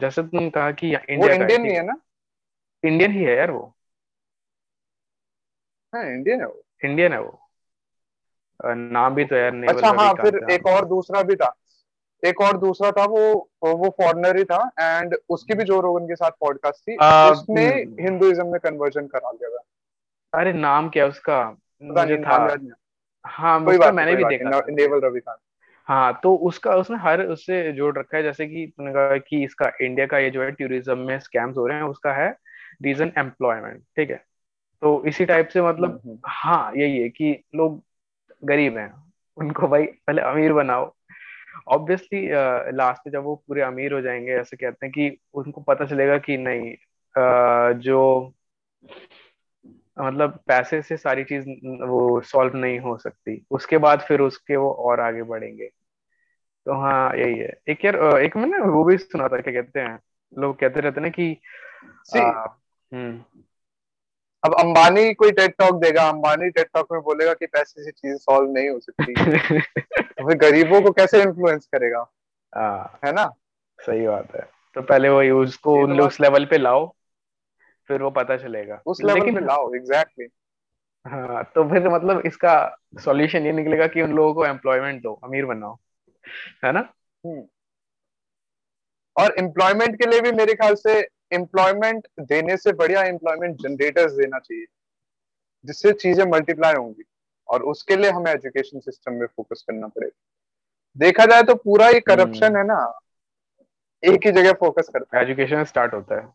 जैसे तुम कहा कि वो इंडिया का है इंडियन नहीं है है ना? इंडियन ही है यार वो। हाँ इंडियन है वो। इंडियन है वो। नाम भी तो यार नेवल अच्छा हाँ फिर एक और दूसरा भी था। एक और दूसरा था वो वो फॉरनर ही था एंड उसकी भी जो रोगन के साथ पॉडकास्ट थी। आ, उसने हिंदुइज्म में कन्वर्जन करा दिया था। अरे नाम क्या उसका? मुझे नहीं था। नहीं हाँ। उसका बात नहीं मैंने भी देखा नहीं नेवल रविकांत हाँ तो उसका उसने हर उससे जोड़ रखा है जैसे कि तूने कहा कि इसका इंडिया का ये जो है टूरिज़्म में स्कैम्स हो रहे हैं उसका है रीजन एम्प्लॉयमेंट ठीक है? तो इसी टाइप से हम्म मतलब हम्म हाँ यही है कि लोग गरीब हैं उनको भाई पहले अमीर बनाओ। ऑब्वियसली लास्ट में जब वो पूरे अमीर हो जाएँगे ऐसे कहते हैं कि उनको पता चलेगा कि नहीं अ, जो मतलब पैसे से सारी चीज़ वो सॉल्व नहीं हो सकती। उसके बाद फिर उसके वो और आगे बढ़ेंगे। तो हाँ यही है। एक यार एक मैंने वो भी सुना था क्या कहते हैं? लोग कहते रहते हैं ना कि सी। हम्म। अब अंबानी कोई टेड टॉक देगा अंबानी टेड टॉक में बोलेगा कि पैसे से चीज़ें सॉल्व नहीं हो सकती। [LAUGHS] तो फिर गरीबों को कैसे इन्फ्लुएंस करेगा? हाँ है ना? सही बात है। तो पहले वो उसको ये तो उन बात उस लेवल पे लाओ फिर वो पता चलेगा। उस लेवल पे लाओ एग्जैक्टली exactly. हाँ तो फिर मतलब इसका सॉल्यूशन ये निकलेगा कि उन लोगों को एम्प्लॉयमेंट दो अमीर बनाओ। है ना? हम्म। और एम्प्लॉयमेंट के लिए भी मेरे ख्याल से एम्प्लॉयमेंट देने से बढ़िया एम्प्लॉयमेंट जनरेटर्स देना चाहिए जिससे चीज़ें मल्टीप्लाई होंगी और उसके लिए हमें एजुकेशन सिस्टम में फोकस करना पड़ेगा। देखा जाए तो पूरा ये हम्म। करप्शन है ना एक ही जगह फोकस करता है। एजुकेशन स्टार्ट होता है।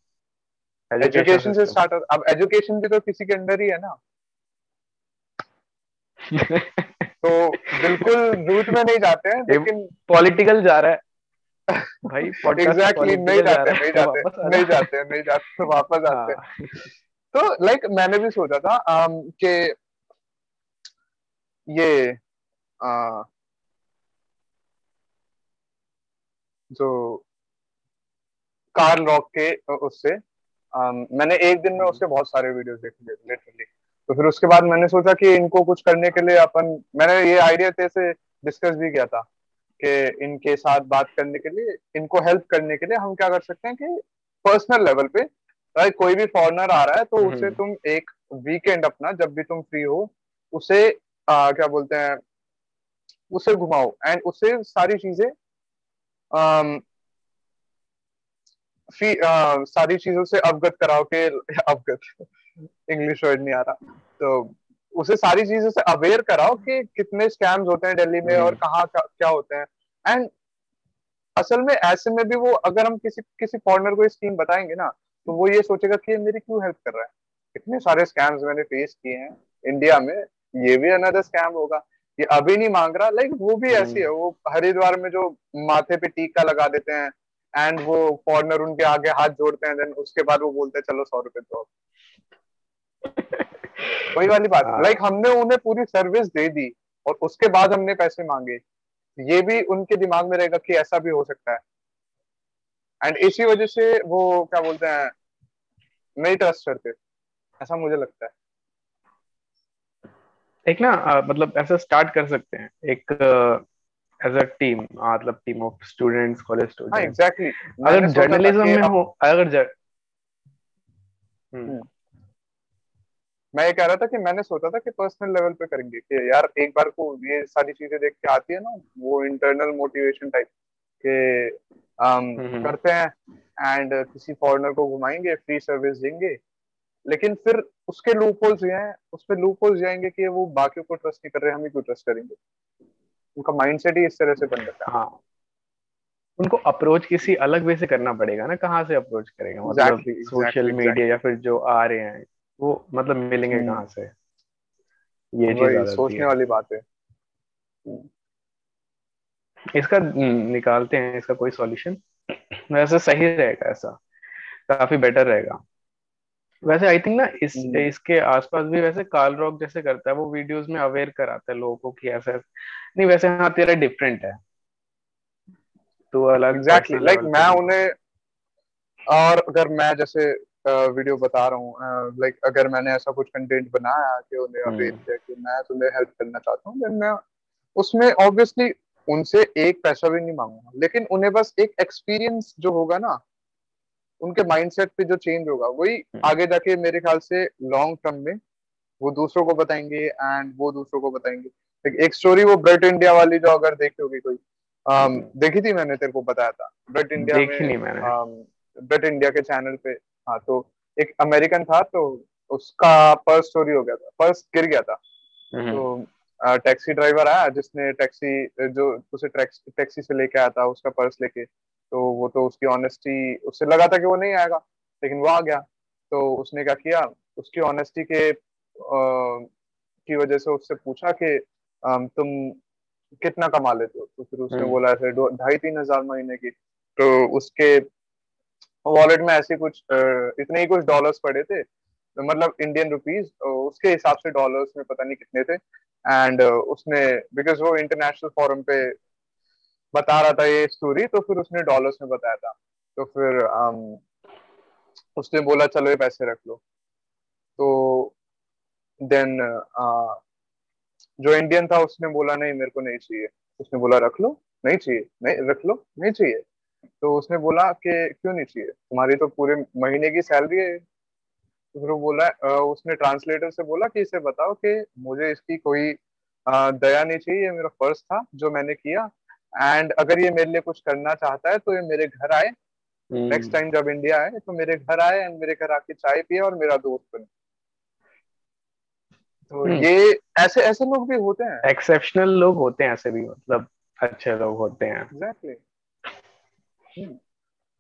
एजुकेशन से स्टार्ट अब एजुकेशन भी तो किसी के अंडर ही है ना। [LAUGHS] तो बिल्कुल रूट में नहीं जाते हैं लेकिन पॉलिटिकल जा रहा है। भाई [LAUGHS] एग्जैक्टली exactly, नहीं जाते नहीं जाते नहीं जाते नहीं जाते वापस आते हाँ। तो लाइक like, मैंने भी सोचा था um, कि ये जो कार्ल रॉक के उससे um, मैंने एक दिन में हम्म, उसके बहुत सारे वीडियोस देख लिटरली तो फिर उसके बाद मैंने सोचा कि इनको कुछ करने के लिए अपन मैंने ये आइडिया तेरे से डिस्कस भी किया था कि इनके साथ बात करने के लिए इनको हेल्प करने के लिए हम क्या कर सकते हैं कि पर्सनल लेवल पे अगर कोई भी फॉरेनर आ रहा है तो उसे हम्म, तुम एक वीकेंड अपना जब भी तुम फ्री हो उसे आ, क्या बोलते हैं उसे घुमाओ एंड उसे सारी चीज़ें सारी चीज़ों से अवगत कराओ के अवगत इंग्लिश वर्ड नहीं आ रहा। तो उसे सारी चीज़ों से अवेयर कराओ कि कितने स्कैम्स होते हैं दिल्ली में और हम्म। कहाँ क्या होते हैं। एंड असल में ऐसे में भी वो अगर हम किसी किसी फॉरनर को ये स्कीम बताएँगे ना तो वो ये सोचेगा कि ये मेरी क्यों हेल्प कर रहा है? इतने सारे स्कैम्स मैंने फेस किए हैं इंडिया में ये भी अनदर स्कैम होगा। ये अभी नहीं मांग रहा लाइक वो भी ऐसी है हम्म। वो हरिद्वार में जो माथे पे टीका लगा देते हैं एंड वो फॉरनर उनके आगे हाथ जोड़ते हैं देन उसके बाद वो बोलते हैं चलो सौ रुपए दो [LAUGHS] वही वाली बात। हाँ। लाइक हमने उन्हें पूरी सर्विस दे दी और उसके बाद हमने पैसे मांगे। ये भी उनके दिमाग में रहेगा कि ऐसा भी हो सकता है। एंड इसी वजह से वो क्या बोलते हैं नहीं ट्रस्ट करते। ऐसा मुझे लगता है। एक ना अ, मतलब ऐसा स्टार्ट कर सकते हैं। एक एज अ टीम मतलब टीम ऑफ़ स्टूडेंट्स कॉलेज हाँ स्टूडेंट्स एग्जैक्टली अगर जर्नलिज्म में हो अगर जर... मैं ये कह रहा था कि मैंने सोचा था कि पर्सनल लेवल पे करेंगे कि यार एक बार को ये सारी चीज़ें देख के आती है ना वो इंटरनल मोटिवेशन टाइप के um, हम्म हम्म। करते हैं एंड किसी फॉरेनर को घुमाएँगे फ्री सर्विस देंगे। लेकिन फिर उसके लूप होल्स ये हैं उस पे लूप होल्स जाएँगे कि वो बाकियों को ट्रस्ट नहीं कर रहे हम ही क्यों ट्रस्ट करेंगे? उनका माइंडसेट ही इस तरह से बन रखा हाँ। उनको अप्रोच किसी अलग वे से करना पड़ेगा ना कहाँ से अप्रोच करेगा? मतलब एग्जैक्टली सोशल एग्जैक्टली मीडिया या फिर जो आ रहे हैं। वो मतलब मिलेंगे हम्म। कहाँ से? ये चीज़ सोचने वाली बात है। हम्म, इसका निकालते हैं इसका कोई सॉल्यूशन वैसे सही रहेगा ऐसा। काफ़ी बेटर रहेगा। वैसे आई थिंक ना इस हम्म, इसके आसपास भी वैसे काल रॉक जैसे करता है वो वीडियोस में अवेयर कराता है लोगों को कि ऐसा। नहीं वैसे हाँ तेरा डिफरेंट है। तू अलग एग्जैक्टली लाइक मैं नहीं उन्हें और अगर मैं जैसे वीडियो बता रहा हूँ। लाइक अगर मैंने ऐसा कुछ कंटेंट बनाया कि उन्हें अवेयर हम्म किया कि मैं तुम्हें हेल्प करना चाहता हूँ देन मैं उसमें ऑब्वियसली उनसे एक पैसा भी नहीं मांगूँगा। लेकिन उन्हें बस एक एक्सपीरियंस जो होगा ना उनके माइंडसेट पे जो चेंज होगा वही हम्म। आगे जाके मेरे ख्याल से लॉन्ग टर्म में वो दूसरों को बताएँगे एंड वो दूसरों को बताएँगे। एक, स्टोरी वो ब्रेट इंडिया वाली जो अगर देखी होगी कोई हम्म, देखी थी मैंने तेरे को बताया था। ब्रेट इंडिया में ब्रेट इंडिया के चैनल पे। हाँ तो एक अमेरिकन था तो उसका पर्स चोरी हो गया था पर्स गिर गया था। हम्म। तो टैक्सी ड्राइवर आया जिसने टैक्सी जो उसे टैक्सी से लेके आया था उसका पर्स लेके तो वो तो उसकी ऑनेस्टी उससे लगा था कि वो नहीं आएगा लेकिन वो आ गया। तो उसने क्या किया उसकी ऑनेस्टी के अ, की वजह से उससे पूछा कि तुम कितना कमा लेते हो? तो फिर उसने हम्म। बोला ऐसे ढाई तीन हज़ार महीने की। तो उसके वॉलेट में ऐसे कुछ इतने ही कुछ डॉलर्स पड़े थे मतलब इंडियन रुपीस उसके हिसाब से डॉलर्स में पता नहीं कितने थे एंड उसने बिकॉज़ वो इंटरनेशनल फोरम पे बता रहा था ये स्टोरी तो फिर उसने डॉलर्स में बताया था। तो फिर um, उसने बोला चलो ये पैसे रख लो। तो देन जो इंडियन था उसने बोला नहीं मेरे को नहीं चाहिए। उसने बोला रख लो नहीं चाहिए नहीं रख लो नहीं चाहिए। तो उसने बोला कि क्यों नहीं चाहिए? तुम्हारी तो पूरे महीने की सैलरी है। तो फिर वो बोला उसने ट्रांसलेटर से बोला कि इसे बताओ कि मुझे इसकी कोई दया नहीं चाहिए ये मेरा फ़र्ज़ था जो मैंने किया। एंड अगर ये मेरे लिए कुछ करना चाहता है तो ये मेरे घर आए। नेक्स्ट हम्म टाइम जब इंडिया आए तो मेरे घर आए एंड मेरे घर आके चाय पिए और मेरा दोस्त बने। तो हम्म। ये ऐसे ऐसे लोग भी होते हैं। एक्सेप्शनल लोग होते हैं ऐसे भी मतलब अच्छे लोग होते हैं। एग्जैक्टली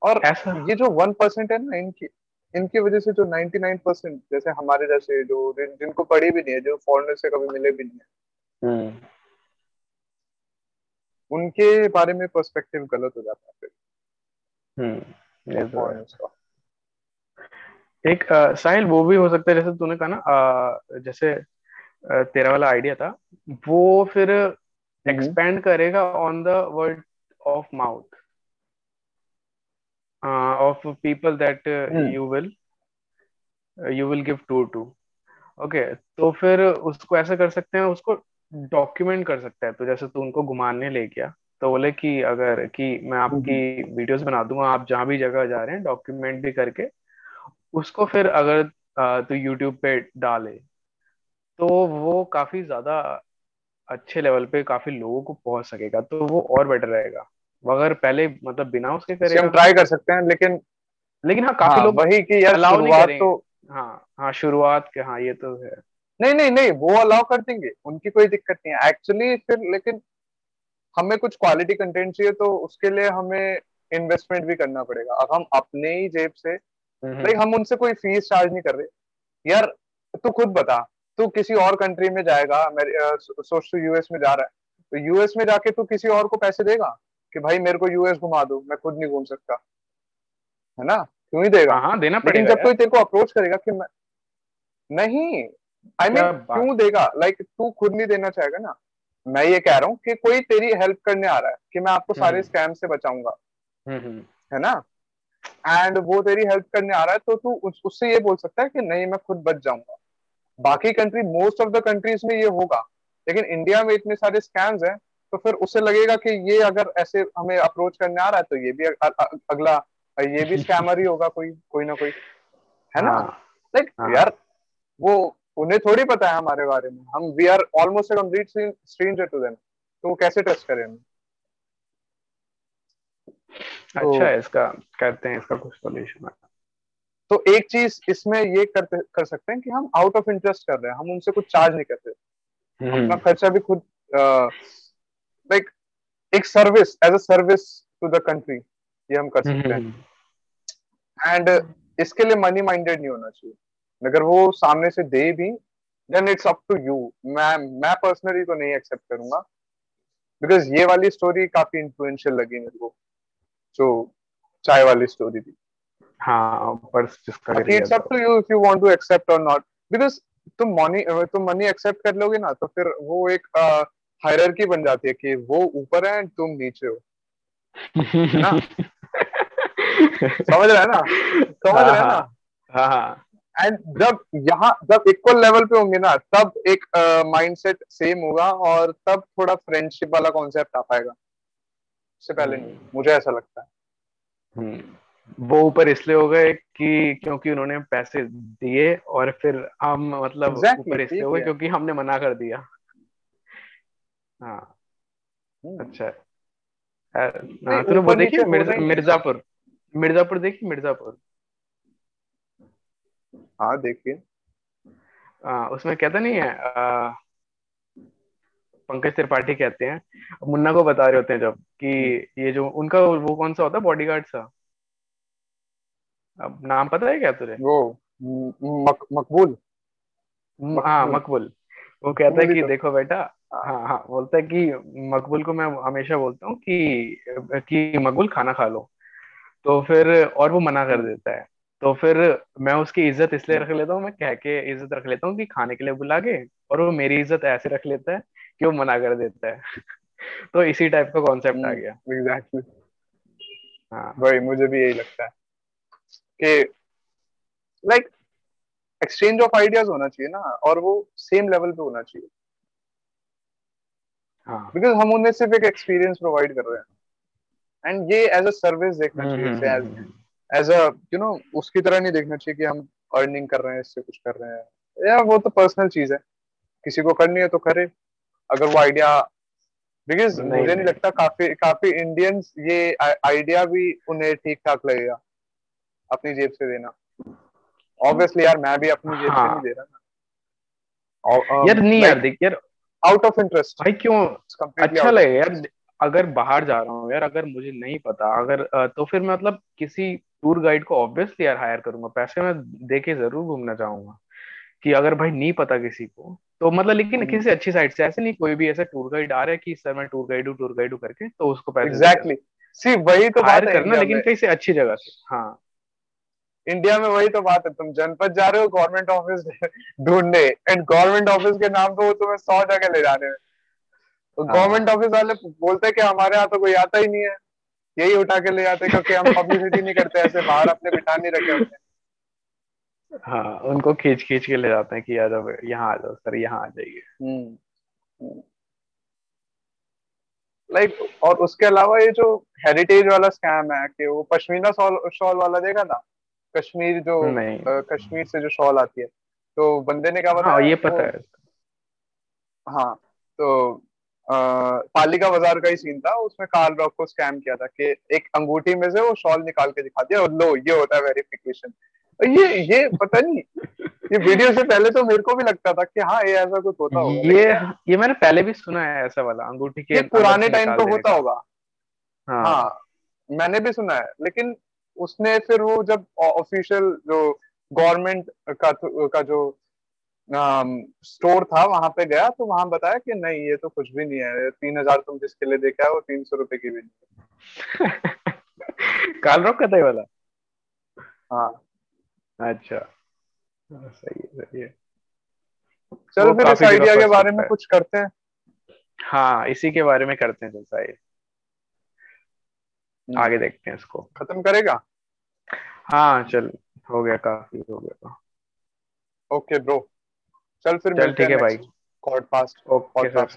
और ऐसा। ये जो वन परसेंट है ना इनकी इनकी वजह से जो नाइन्टी नाइन परसेंट जैसे हमारे जैसे जो जिन, जिनको पढ़ी भी नहीं है जो फॉरेनर से कभी मिले भी नहीं है। हम्म। उनके बारे में पर्सपेक्टिव गलत हो जाता है फिर। हम्म ये तो एक साहिल वो भी हो सकता है जैसे तूने कहा ना अ, जैसे तेरा वाला आइडिया था वो फिर हम्म। एक्सपेंड करेगा on the word of mouth of people that hmm you will you will give tour to okay तो फिर उसको ऐसा कर सकते हैं उसको डॉक्यूमेंट कर सकता है। तो जैसे तू उनको घुमाने ले गया तो बोले कि अगर कि मैं आपकी हम्म। वीडियोस बना दूँगा आप जहाँ भी जगह जा रहे हैं डॉक्यूमेंट भी करके उसको फिर अगर तू यूट्यूब पे डाले तो वो काफ़ी ज़्यादा अच्छे लेवल पे काफ़ी लोगों को पहुँच सकेगा तो वो और बेटर रहेगा। अगर पहले मतलब बिना उसके इसे हम ट्राई कर सकते हैं लेकिन लेकिन हाँ काफ़ी हाँ लोग वही कि यार शुरुआत करेंगे। तो हाँ हाँ शुरुआत के हाँ ये तो है। नहीं नहीं नहीं वो अलाउ कर देंगे उनकी कोई दिक्कत नहीं है। एक्चुअली फिर लेकिन हमें कुछ क्वालिटी कंटेंट चाहिए तो उसके लिए हमें इन्वेस्टमेंट भी करना पड़ेगा। अब हम अपने ही जेब से लाइक हम उनसे कोई फ़ीस चार्ज नहीं कर रहे। यार तू खुद बता तू किसी और कंट्री में जाएगा सोच तू यूएस में जा रहा है। तो यूएस में जाके तू किसी और को पैसे देगा? कि भाई मेरे को यूएस घुमा दो मैं खुद नहीं घूम सकता। है ना? क्यों ही देगा? हाँ देना लेकिन पड़ेगा जब कोई तेरे को अप्रोच करेगा कि मैं नहीं आई मीन क्या क्यों देगा? लाइक तू खुद नहीं देना चाहेगा ना। मैं ये कह रहा हूँ कि कोई तेरी हेल्प करने आ रहा है कि मैं आपको सारे हम्म स्कैम से बचाऊँगा। हम्म हम्म। है ना? एंड वो तेरी हेल्प करने आ रहा है तो तू उस, उससे ये बोल सकता है कि नहीं मैं खुद बच जाऊँगा। बाकी country most of the countries में ये होगा। लेकिन इंडिया में इतने सारे स्कैम्स हैं तो फिर उसे लगेगा कि ये अगर ऐसे हमें अप्रोच करने आ रहा है तो ये भी अगला ये भी स्कैमर ही होगा कोई कोई ना कोई। है ना? हाँ। लाइक हाँ। यार वो उन्हें थोड़ी पता है हमारे बारे में। हम we are almost a complete stranger to them तो वो कैसे ट्रस्ट करें हमें? तो अच्छा है इसका करते हैं इसका कुछ सोल्यूशन तो एक चीज़ इसमें ये करते कर सकते हैं कि हम आउट ऑफ़ इंटरेस्ट कर रहे हैं। हम उनसे कुछ चार्ज नहीं करते। अपना हम्म खर्चा भी खुद लाइक एक service as a service to the country ये हम कर सकते हैं। हम्म एंड इसके लिए मनी माइंडेड नहीं होना चाहिए। अगर वो सामने से दे भी then it's up to you मैं मैं पर्सनली तो नहीं एक्सेप्ट करूँगा। बिकॉज़ ये वाली स्टोरी काफ़ी इन्फ्लुएंशियल लगी मेरे को। जो चाय वाली स्टोरी थी हाँ गया it's up to you if you want to accept और नॉट बिकॉज़ तुम मनी तुम मनी एक्सेप्ट कर लोगे ना तो फिर वो एक हायरार्की बन जाती है कि वो ऊपर है एंड तुम नीचे हो। [LAUGHS] ना? समझ रहा है ना? समझ हाँ रहे हैं ना? हाँ हाँ। एंड जब यहाँ जब इक्वल लेवल पे होंगे ना तब एक माइंडसेट सेम होगा और तब थोड़ा फ्रेंडशिप वाला कॉन्सेप्ट आ पाएगा। उससे पहले नहीं। मुझे ऐसा लगता है। हम्म। वो ऊपर इसलिए हो गए कि क्योंकि उन्होंने पैसे दिए और फिर हम मतलब Exactly, ऊपर इसलिए हो गए क्योंकि हमने मना कर दिया। हाँ। हम्म। अच्छा। है तूने वो ऊपर देखी मिर्जापुर। मिर्जापुर देखी मिर्जापुर। हाँ देखिए। आ, उसमें कहता नहीं है आ, पंकज त्रिपाठी कहते हैं। मुन्ना को बता रहे होते हैं जब कि ये जो उनका वो कौन सा होता है? बॉडीगार्ड सा। अब नाम पता है क्या तुझे? वो मक, मकबूल। हाँ मकबूल। वो कहता है कि तो। देखो बेटा हाँ हाँ बोलता है कि मकबुल को मैं हमेशा बोलता हूँ कि कि मकबुल खाना खा लो। तो फिर और वो मना कर हम्म। देता है। तो फिर मैं उसकी इज़्ज़त इसलिए रख लेता हूँ मैं कह के इज़्ज़त रख लेता हूँ कि खाने के लिए बुला के और वो मेरी इज़्ज़त ऐसे रख लेता है कि वो मना कर देता है। [LAUGHS] तो इसी टाइप का कॉन्सेप्ट आ गया। एग्जैक्टली हाँ। वही मुझे भी यही लगता है कि लाइक एक्सचेंज ऑफ़ आइडियाज़ होना चाहिए ना और वो सेम लेवल पे होना चाहिए। बिकॉज़ हम उन्हें सिर्फ़ एक एक्सपीरियंस प्रोवाइड कर रहे हैं। एंड ये एज अ सर्विस देखना हम्म, चाहिए एज अ यू नो उसकी तरह नहीं देखना चाहिए कि हम अर्निंग कर रहे हैं इससे कुछ कर रहे हैं। या वो तो पर्सनल चीज़ है। किसी को करनी है तो करे। अगर वो आइडिया बिकॉज़ मुझे नहीं नहीं। लगता काफ़ी काफ़ी इंडियंस ये आइडिया भी उन्हें ठीक ठाक लगेगा अपनी जेब से देना। ऑब्वियसली यार मैं भी अपनी जेब से हाँ। नहीं दे रहा ना। यार नहीं यार देख यार आउट ऑफ़ इंटरेस्ट भाई क्यों? अच्छा लगेगा यार अगर बाहर जा रहा हूँ यार अगर मुझे नहीं पता अगर तो फिर मैं मतलब किसी टूर गाइड को ऑब्वियसली यार हायर करूँगा। पैसे मैं दे के ज़रूर घूमना चाहूँगा कि अगर भाई नहीं पता किसी को तो मतलब लेकिन हम्म। किसी अच्छी साइड से ऐसे नहीं कोई भी ऐसा टूर गाइड आ रहा है कि सर मैं टूर गाइड हूँ टूर गाइड हूँ करके तो उसको पैसे एग्जैक्टली सी वही तो हायर बात करना लेकिन कहीं से अच्छी जगह से हाँ। इंडिया में वही तो बात है तुम जनपद जा रहे हो गवर्नमेंट ऑफ़िस ढूँढने एंड गवर्नमेंट ऑफ़िस के नाम पे वो तुम्हें सौ जगह ले जा रहे हैं। तो हाँ। गवर्नमेंट ऑफ़िस वाले बोलते हैं कि हमारे यहाँ तो कोई आता ही नहीं है। यही उठा के ले जाते क्योंकि हम [LAUGHS] पब्लिसिटी नहीं करते ऐसे बाहर अपने बिठा नहीं रखे होते। हाँ उनको खींच खींच के ले जाते हैं कि जाओ यहाँ आ जाओ सर यहाँ आ जाइए। लाइक और उसके अलावा ये जो हेरिटेज वाला स्कैम है कि वो पश्मीना शॉल शॉल वाला देखा था? कश्मीर जो अ, कश्मीर से जो शॉल आती है। तो बंदे ने क्या हाँ बताया ये वो- पता है। हाँ तो आ, पालिका बाज़ार का ही सीन था। उसमें कार्ल रॉक को स्कैम किया था कि एक अंगूठी में से वो शॉल निकाल के दिखा दिया और लो ये होता है वेरिफिकेशन ये ये पता नहीं ये वीडियो से पहले तो मेरे को भी लगता था कि हाँ ये ऐसा कुछ होता होगा। ये ये मैंने पहले भी सुना है ऐसा वाला अंगूठी के पुराने टाइम पे होता होगा। हाँ।, हाँ मैंने भी सुना है लेकिन उसने फिर वो जब ऑफिशियल जो गवर्नमेंट का का जो स्टोर था वहाँ पे गया तो वहाँ बताया कि नहीं ये तो कुछ भी नहीं है। तीन हज़ार तुम जिसके लिए देखा है वो तीन सौ रुपए की भी नहीं [LAUGHS] काल रोक का था वाला। हाँ। अच्छा। सही है सही है। चल फिर इस आइडिया के बारे में कुछ करते हैं। हाँ इसी के बारे में करते हैं सही हम्म। आगे देखते हैं इसको। खत्म करेगा? हाँ चल हो गया काफ़ी हो गया। ओके ब्रो चल फिर चल ठीक है भाई कॉर्ड past okay sir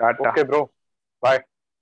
tata. Okay bro bye